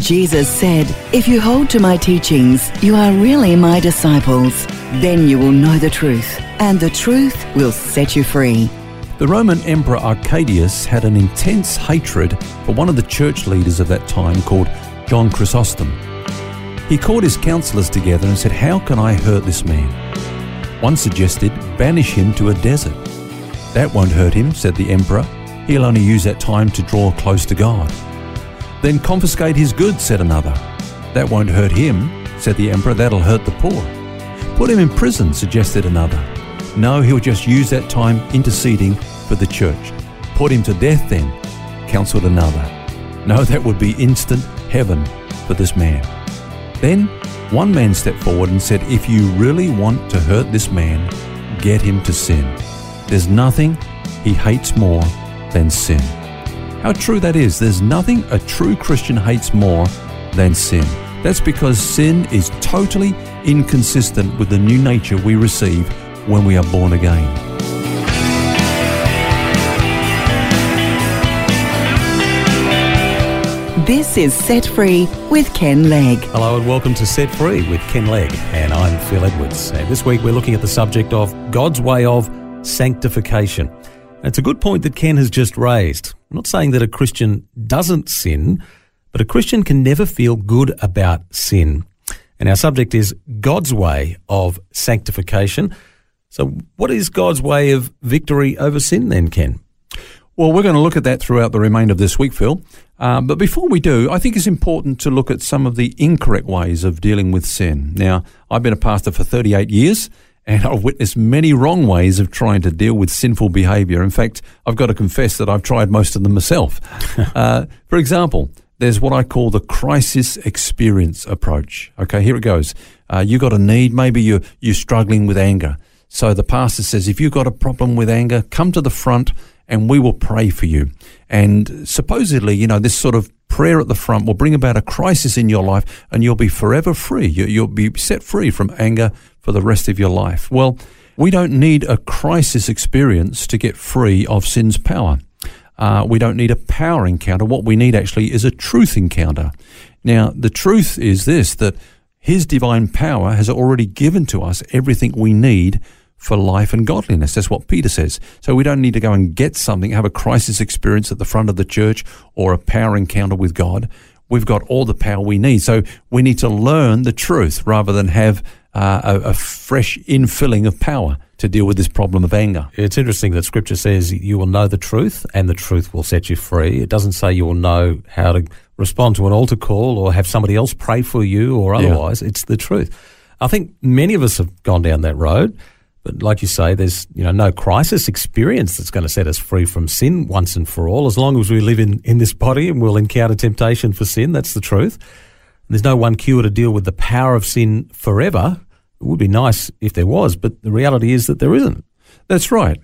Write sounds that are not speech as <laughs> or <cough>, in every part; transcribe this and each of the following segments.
Jesus said, If you hold to my teachings, you are really my disciples. Then you will know the truth, and the truth will set you free. The Roman Emperor Arcadius had an intense hatred for one of the church leaders of that time called John Chrysostom. He called his counselors together and said, How can I hurt this man? One suggested, Banish him to a desert. That won't hurt him, said the emperor. He'll only use that time to draw close to God. Then confiscate his goods, said another. That won't hurt him, said the emperor, that'll hurt the poor. Put him in prison, suggested another. No, he'll just use that time interceding for the church. Put him to death then, counselled another. No, that would be instant heaven for this man. Then one man stepped forward and said, If you really want to hurt this man, get him to sin. There's nothing he hates more than sin. How true that is. There's nothing a true Christian hates more than sin. That's because sin is totally inconsistent with the new nature we receive when we are born again. This is Set Free with Ken Legg. Hello and welcome to Set Free with Ken Legg, and I'm Phil Edwards. And this week we're looking at the subject of God's way of sanctification. It's a good point that Ken has just raised. I'm not saying that a Christian doesn't sin, but a Christian can never feel good about sin. And our subject is God's way of sanctification. So, what is God's way of victory over sin then, Ken? Well, we're going to look at that throughout the remainder of this week, Phil. Um, but before we do, I think it's important to look at some of the incorrect ways of dealing with sin. Now, I've been a pastor for 38 years, and I've witnessed many wrong ways of trying to deal with sinful behavior. In fact, I've got to confess that I've tried most of them myself. <laughs> uh, for example, there's what I call the crisis experience approach. Okay, here it goes. Uh, you got a need, maybe you're, you're struggling with anger. So the pastor says, if you've got a problem with anger, come to the front and we will pray for you. And supposedly, you know, this sort of prayer at the front will bring about a crisis in your life and you'll be forever free. You, will be set free from anger for the rest of your life. Well, we don't need a crisis experience to get free of sin's power. Uh, we don't need a power encounter. What we need actually is a truth encounter. Now, the truth is this that His divine power has already given to us everything we need for life and godliness. That's what Peter says. So we don't need to go and get something, have a crisis experience at the front of the church or a power encounter with God. We've got all the power we need. So we need to learn the truth rather than have uh, a, a fresh infilling of power to deal with this problem of anger. It's interesting that Scripture says you will know the truth and the truth will set you free. It doesn't say you will know how to respond to an altar call or have somebody else pray for you or otherwise. Yeah. It's the truth. I think many of us have gone down that road. But like you say, there's you know no crisis experience that's going to set us free from sin once and for all. As long as we live in, in this body and we'll encounter temptation for sin, that's the truth. There's no one cure to deal with the power of sin forever. It would be nice if there was, but the reality is that there isn't. That's right.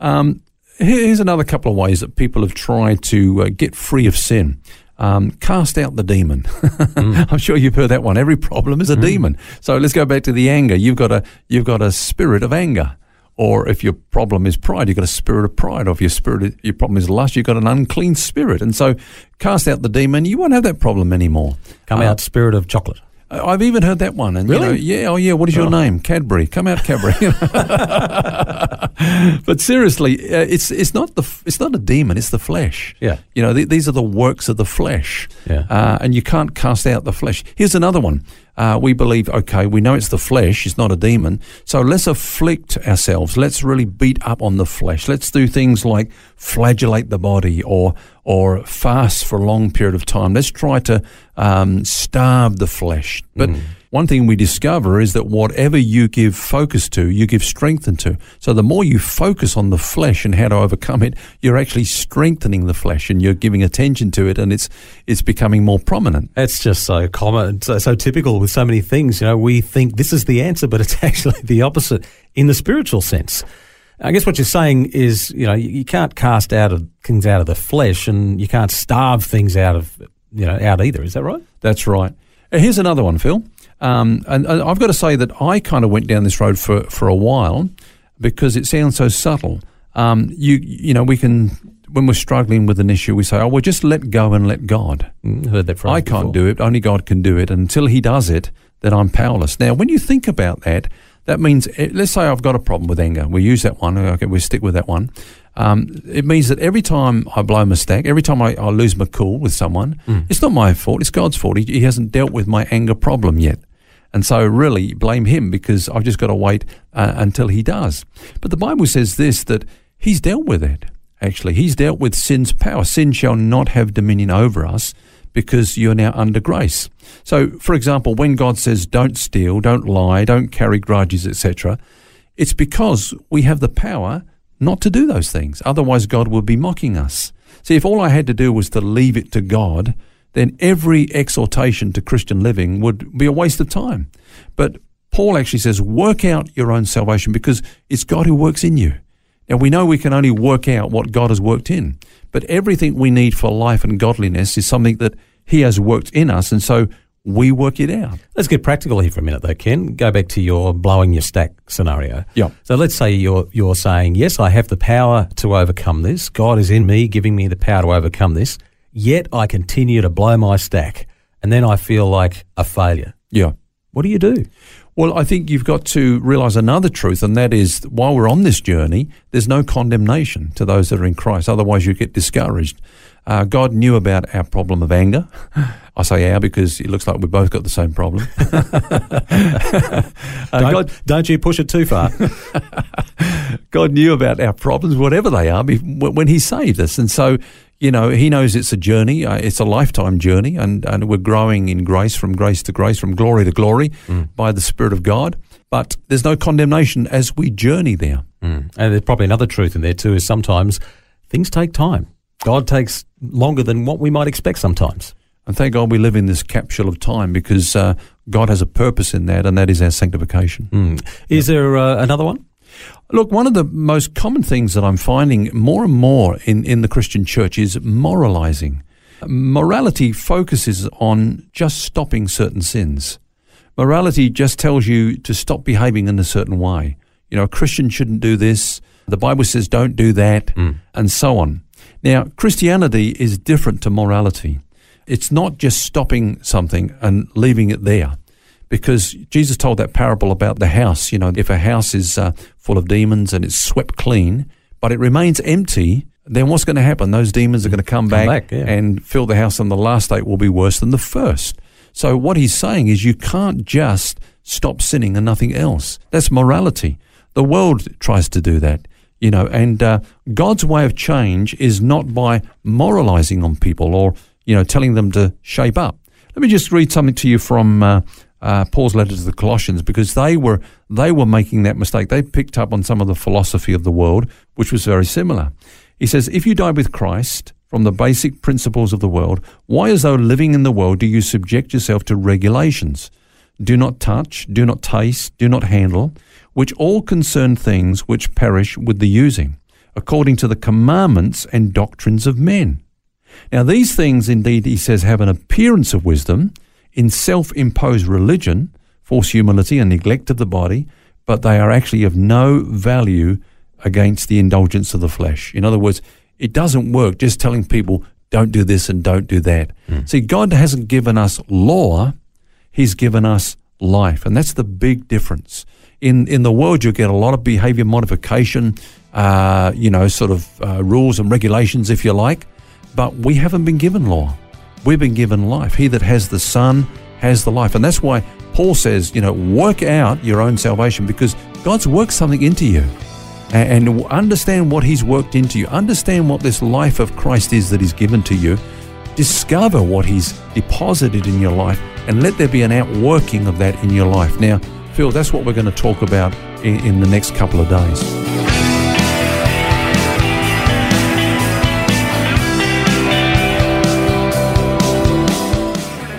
Um, here's another couple of ways that people have tried to uh, get free of sin um, cast out the demon. <laughs> mm. I'm sure you've heard that one. Every problem is a mm. demon. So let's go back to the anger. You've got a you've got a spirit of anger. Or if your problem is pride, you've got a spirit of pride. Or if your spirit, your problem is lust, you've got an unclean spirit. And so, cast out the demon, you won't have that problem anymore. Come uh, out, spirit of chocolate. I've even heard that one. And really? You know, yeah. Oh, yeah. What is your oh. name? Cadbury. Come out, Cadbury. <laughs> but seriously, uh, it's it's not the it's not a demon. It's the flesh. Yeah. You know, th- these are the works of the flesh. Yeah. Uh, and you can't cast out the flesh. Here's another one. Uh, we believe, okay, we know it's the flesh, it's not a demon. So let's afflict ourselves. Let's really beat up on the flesh. Let's do things like flagellate the body or or fast for a long period of time. Let's try to um, starve the flesh. But mm. One thing we discover is that whatever you give focus to, you give strength into. So the more you focus on the flesh and how to overcome it, you're actually strengthening the flesh and you're giving attention to it and it's it's becoming more prominent. It's just so common, so, so typical with so many things. You know, we think this is the answer, but it's <laughs> actually the opposite in the spiritual sense. I guess what you're saying is, you know, you, you can't cast out of things out of the flesh, and you can't starve things out of, you know, out either. Is that right? That's right. Uh, here's another one, Phil. Um, and, and I've got to say that I kind of went down this road for, for a while because it sounds so subtle. Um, you you know we can when we're struggling with an issue we say oh well just let go and let God. Mm, heard that phrase I can't before. do it. Only God can do it. Until He does it, then I'm powerless. Now, when you think about that, that means eh, let's say I've got a problem with anger. We use that one. Okay, we stick with that one. Um, it means that every time I blow my stack, every time I, I lose my cool with someone, it's not my fault. It's God's fault. He, he hasn't dealt with my anger problem yet. And so, really, blame him because I've just got to wait uh, until he does. But the Bible says this that he's dealt with it, actually. He's dealt with sin's power. Sin shall not have dominion over us because you're now under grace. So, for example, when God says, don't steal, don't lie, don't carry grudges, etc., it's because we have the power not to do those things. Otherwise, God would be mocking us. See, if all I had to do was to leave it to God, then every exhortation to Christian living would be a waste of time. But Paul actually says, work out your own salvation because it's God who works in you. Now, we know we can only work out what God has worked in, but everything we need for life and godliness is something that He has worked in us, and so we work it out. Let's get practical here for a minute, though, Ken. Go back to your blowing your stack scenario. Yeah. So let's say you're you're saying, yes, I have the power to overcome this. God is in me, giving me the power to overcome this. Yet I continue to blow my stack, and then I feel like a failure. Yeah. What do you do? Well, I think you've got to realize another truth, and that is while we're on this journey, there's no condemnation to those that are in Christ. Otherwise, you get discouraged. Uh, God knew about our problem of anger. <laughs> I say our because it looks like we've both got the same problem. <laughs> Uh, Don't, God, don't you push it too far. <laughs> God knew about our problems, whatever they are, when He saved us. And so, you know, He knows it's a journey, uh, it's a lifetime journey, and, and we're growing in grace from grace to grace, from glory to glory by the Spirit of God. But there's no condemnation as we journey there. Mm. And there's probably another truth in there too is sometimes things take time. God takes longer than what we might expect sometimes. And thank God we live in this capsule of time because uh, God has a purpose in that, and that is our sanctification. Mm. Is there uh, another one? Look, one of the most common things that I'm finding more and more in, in the Christian church is moralizing. Morality focuses on just stopping certain sins. Morality just tells you to stop behaving in a certain way. You know, a Christian shouldn't do this. The Bible says don't do that, hmm. and so on. Now, Christianity is different to morality. It's not just stopping something and leaving it there. Because Jesus told that parable about the house. You know, if a house is uh, full of demons and it's swept clean, but it remains empty, then what's going to happen? Those demons are going to come, back, back, yeah. and fill the house, and the last state will be worse than the first. So, what he's saying is you can't just stop sinning and nothing else. That's morality. The world tries to do that, you know, and uh, God's way of change is not by moralizing on people or, you know, telling them to shape up. Let me just read something to you from uh, uh, Paul's letter to the Colossians because they were they were making that mistake. They picked up on some of the philosophy of the world, which was very similar. He says, "If you died with Christ from the basic principles of the world, why, as though living in the world, do you subject yourself to regulations? Do not touch, do not taste, do not handle, which all concern things which perish with the using, according to the commandments and doctrines of men." Now, these things, indeed, he says, have an appearance of wisdom in self imposed religion, false humility, and neglect of the body, but they are actually of no value against the indulgence of the flesh. In other words, it doesn't work just telling people, don't do this and don't do that. See, God hasn't given us law, He's given us life. And that's the big difference. In, in the world, you get a lot of behavior modification, uh, you know, sort of uh, rules and regulations, if you like. But we haven't been given law. We've been given life. He that has the Son has the life. And that's why Paul says, you know, work out your own salvation because God's worked something into you. And understand what He's worked into you. Understand what this life of Christ is that He's given to you. Discover what He's deposited in your life and let there be an outworking of that in your life. Now, Phil, that's what we're going to talk about in, the next couple of days.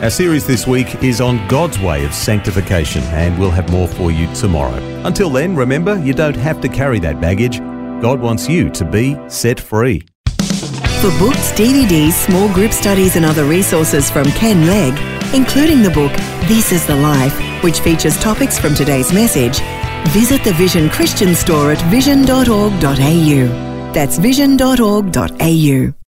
Our series this week is on God's way of sanctification, and we'll have more for you tomorrow. Until then, remember, you don't have to carry that baggage. God wants you to be set free. For books, DVDs, small group studies, and other resources from Ken Legg, including the book This is the Life, which features topics from today's message, visit the Vision Christian store at vision.org.au. That's vision.org.au.